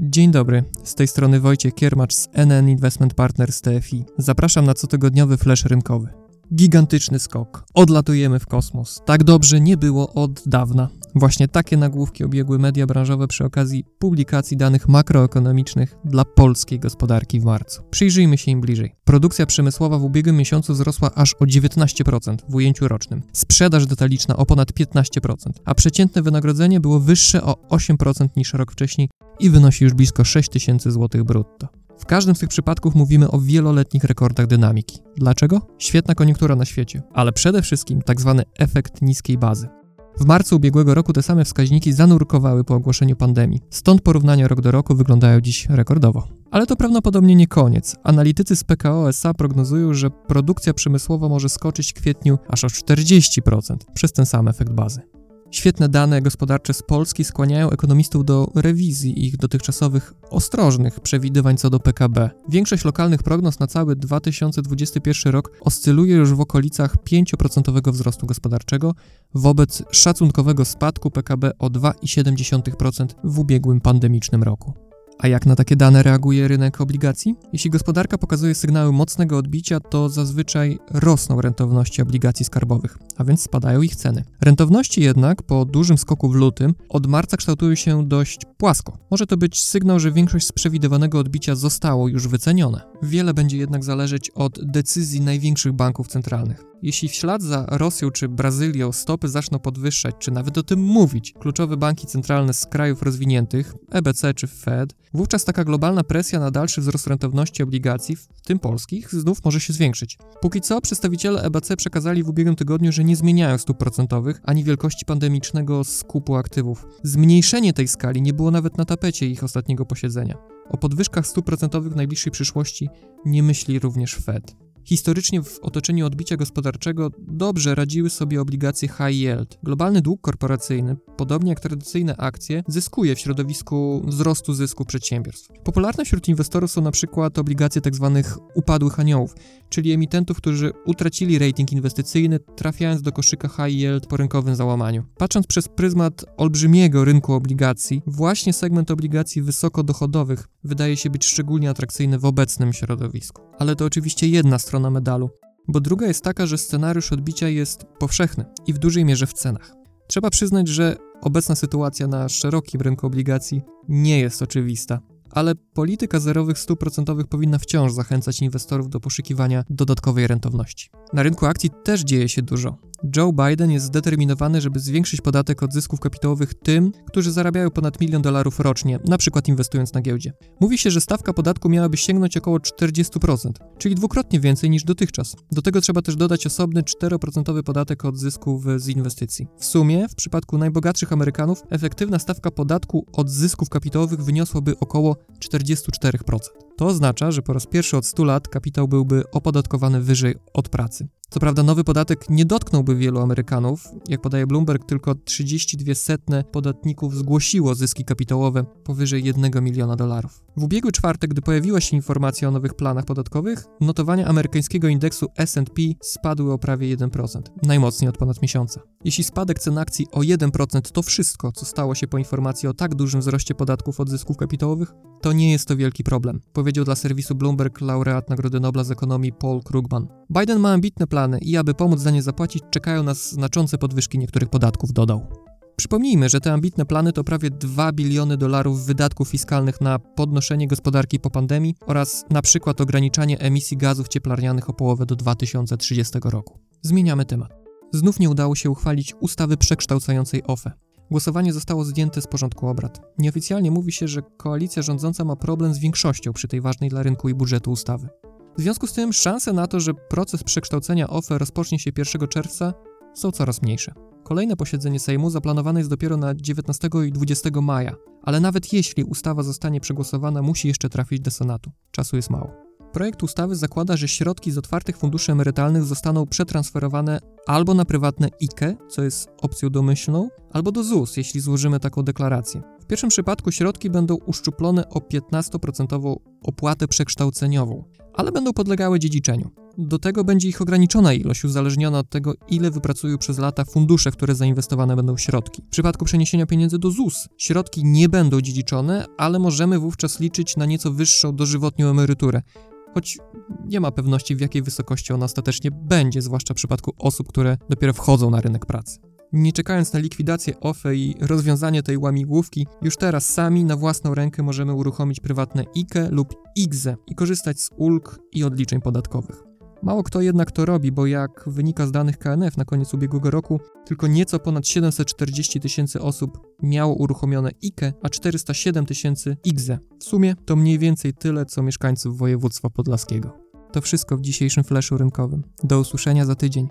Dzień dobry, z tej strony Wojciech Kiermacz z NN Investment Partners TFI. Zapraszam na cotygodniowy flash rynkowy. Gigantyczny skok. Odlatujemy w kosmos. Tak dobrze nie było od dawna. Właśnie takie nagłówki obiegły media branżowe przy okazji publikacji danych makroekonomicznych dla polskiej gospodarki w marcu. Przyjrzyjmy się im bliżej. Produkcja przemysłowa w ubiegłym miesiącu wzrosła aż o 19% w ujęciu rocznym. Sprzedaż detaliczna o ponad 15%, a przeciętne wynagrodzenie było wyższe o 8% niż rok wcześniej i wynosi już blisko 6 tysięcy złotych brutto. W każdym z tych przypadków mówimy o wieloletnich rekordach dynamiki. Dlaczego? Świetna koniunktura na świecie, ale przede wszystkim tak zwany efekt niskiej bazy. W marcu ubiegłego roku te same wskaźniki zanurkowały po ogłoszeniu pandemii, stąd porównania rok do roku wyglądają dziś rekordowo. Ale to prawdopodobnie nie koniec. Analitycy z PKO SA prognozują, że produkcja przemysłowa może skoczyć w kwietniu aż o 40% przez ten sam efekt bazy. Świetne dane gospodarcze z Polski skłaniają ekonomistów do rewizji ich dotychczasowych ostrożnych przewidywań co do PKB. Większość lokalnych prognoz na cały 2021 rok oscyluje już w okolicach 5% wzrostu gospodarczego wobec szacunkowego spadku PKB o 2,7% w ubiegłym pandemicznym roku. A jak na takie dane reaguje rynek obligacji? Jeśli gospodarka pokazuje sygnały mocnego odbicia, to zazwyczaj rosną rentowności obligacji skarbowych, a więc spadają ich ceny. Rentowności jednak po dużym skoku w lutym od marca kształtują się dość płasko. Może to być sygnał, że większość z przewidywanego odbicia zostało już wycenione. Wiele będzie jednak zależeć od decyzji największych banków centralnych. Jeśli w ślad za Rosją czy Brazylią stopy zaczną podwyższać, czy nawet o tym mówić, kluczowe banki centralne z krajów rozwiniętych, EBC czy Fed, wówczas taka globalna presja na dalszy wzrost rentowności obligacji, w tym polskich, znów może się zwiększyć. Póki co przedstawiciele EBC przekazali w ubiegłym tygodniu, że nie zmieniają stóp procentowych ani wielkości pandemicznego skupu aktywów. Zmniejszenie tej skali nie było nawet na tapecie ich ostatniego posiedzenia. O podwyżkach stóp procentowych w najbliższej przyszłości nie myśli również Fed. Historycznie w otoczeniu odbicia gospodarczego dobrze radziły sobie obligacje high yield. Globalny dług korporacyjny, podobnie jak tradycyjne akcje, zyskuje w środowisku wzrostu zysku przedsiębiorstw. Popularne wśród inwestorów są na przykład obligacje tzw. Tak upadłych aniołów, czyli emitentów, którzy utracili rating inwestycyjny, trafiając do koszyka high yield po rynkowym załamaniu. Patrząc przez pryzmat olbrzymiego rynku obligacji, właśnie segment obligacji wysokodochodowych wydaje się być szczególnie atrakcyjny w obecnym środowisku. Ale to oczywiście jedna strona medalu, bo druga jest taka, że scenariusz odbicia jest powszechny i w dużej mierze w cenach. Trzeba przyznać, że obecna sytuacja na szerokim rynku obligacji nie jest oczywista ale polityka zerowych stóp procentowych powinna wciąż zachęcać inwestorów do poszukiwania dodatkowej rentowności. Na rynku akcji też dzieje się dużo. Joe Biden jest zdeterminowany, żeby zwiększyć podatek od zysków kapitałowych tym, którzy zarabiają ponad milion dolarów rocznie, na przykład inwestując na giełdzie. Mówi się, że stawka podatku miałaby sięgnąć około 40%, czyli dwukrotnie więcej niż dotychczas. Do tego trzeba też dodać osobny 4% podatek od zysków z inwestycji. W sumie, w przypadku najbogatszych Amerykanów, efektywna stawka podatku od zysków kapitałowych wyniosłaby około 44%. To oznacza, że po raz pierwszy od 100 lat kapitał byłby opodatkowany wyżej od pracy. Co prawda nowy podatek nie dotknąłby wielu Amerykanów. Jak podaje Bloomberg, tylko 32 setne podatników zgłosiło zyski kapitałowe powyżej 1 miliona dolarów. W ubiegły czwartek, gdy pojawiła się informacja o nowych planach podatkowych, notowania amerykańskiego indeksu S&P spadły o prawie 1%, najmocniej od ponad miesiąca. Jeśli spadek cen akcji o 1% to wszystko, co stało się po informacji o tak dużym wzroście podatków od zysków kapitałowych, to nie jest to wielki problem, powiedział dla serwisu Bloomberg laureat Nagrody Nobla z ekonomii Paul Krugman. Biden ma ambitne plany i aby pomóc za nie zapłacić, czekają nas znaczące podwyżki niektórych podatków, dodał. Przypomnijmy, że te ambitne plany to prawie 2 biliony dolarów wydatków fiskalnych na podnoszenie gospodarki po pandemii oraz na przykład ograniczanie emisji gazów cieplarnianych o połowę do 2030 roku. Zmieniamy temat. Znów nie udało się uchwalić ustawy przekształcającej OFE. Głosowanie zostało zdjęte z porządku obrad. Nieoficjalnie mówi się, że koalicja rządząca ma problem z większością przy tej ważnej dla rynku i budżetu ustawy. W związku z tym szanse na to, że proces przekształcenia OFE rozpocznie się 1 czerwca są coraz mniejsze. Kolejne posiedzenie Sejmu zaplanowane jest dopiero na 19 i 20 maja, ale nawet jeśli ustawa zostanie przegłosowana, musi jeszcze trafić do Senatu. Czasu jest mało. Projekt ustawy zakłada, że środki z otwartych funduszy emerytalnych zostaną przetransferowane albo na prywatne IKE, co jest opcją domyślną, albo do ZUS, jeśli złożymy taką deklarację. W pierwszym przypadku środki będą uszczuplone o 15% opłatę przekształceniową, ale będą podlegały dziedziczeniu. Do tego będzie ich ograniczona ilość, uzależniona od tego, ile wypracują przez lata fundusze, w które zainwestowane będą środki. W przypadku przeniesienia pieniędzy do ZUS, środki nie będą dziedziczone, ale możemy wówczas liczyć na nieco wyższą dożywotnią emeryturę. Choć nie ma pewności, w jakiej wysokości ona ostatecznie będzie, zwłaszcza w przypadku osób, które dopiero wchodzą na rynek pracy. Nie czekając na likwidację OFE i rozwiązanie tej łamigłówki, już teraz sami na własną rękę możemy uruchomić prywatne IKE lub IGZE i korzystać z ulg i odliczeń podatkowych. Mało kto jednak to robi, bo jak wynika z danych KNF na koniec ubiegłego roku, tylko nieco ponad 740 tysięcy osób miało uruchomione IKE, a 407 tysięcy IGZE. W sumie to mniej więcej tyle, co mieszkańców województwa podlaskiego. To wszystko w dzisiejszym flashu rynkowym. Do usłyszenia za tydzień.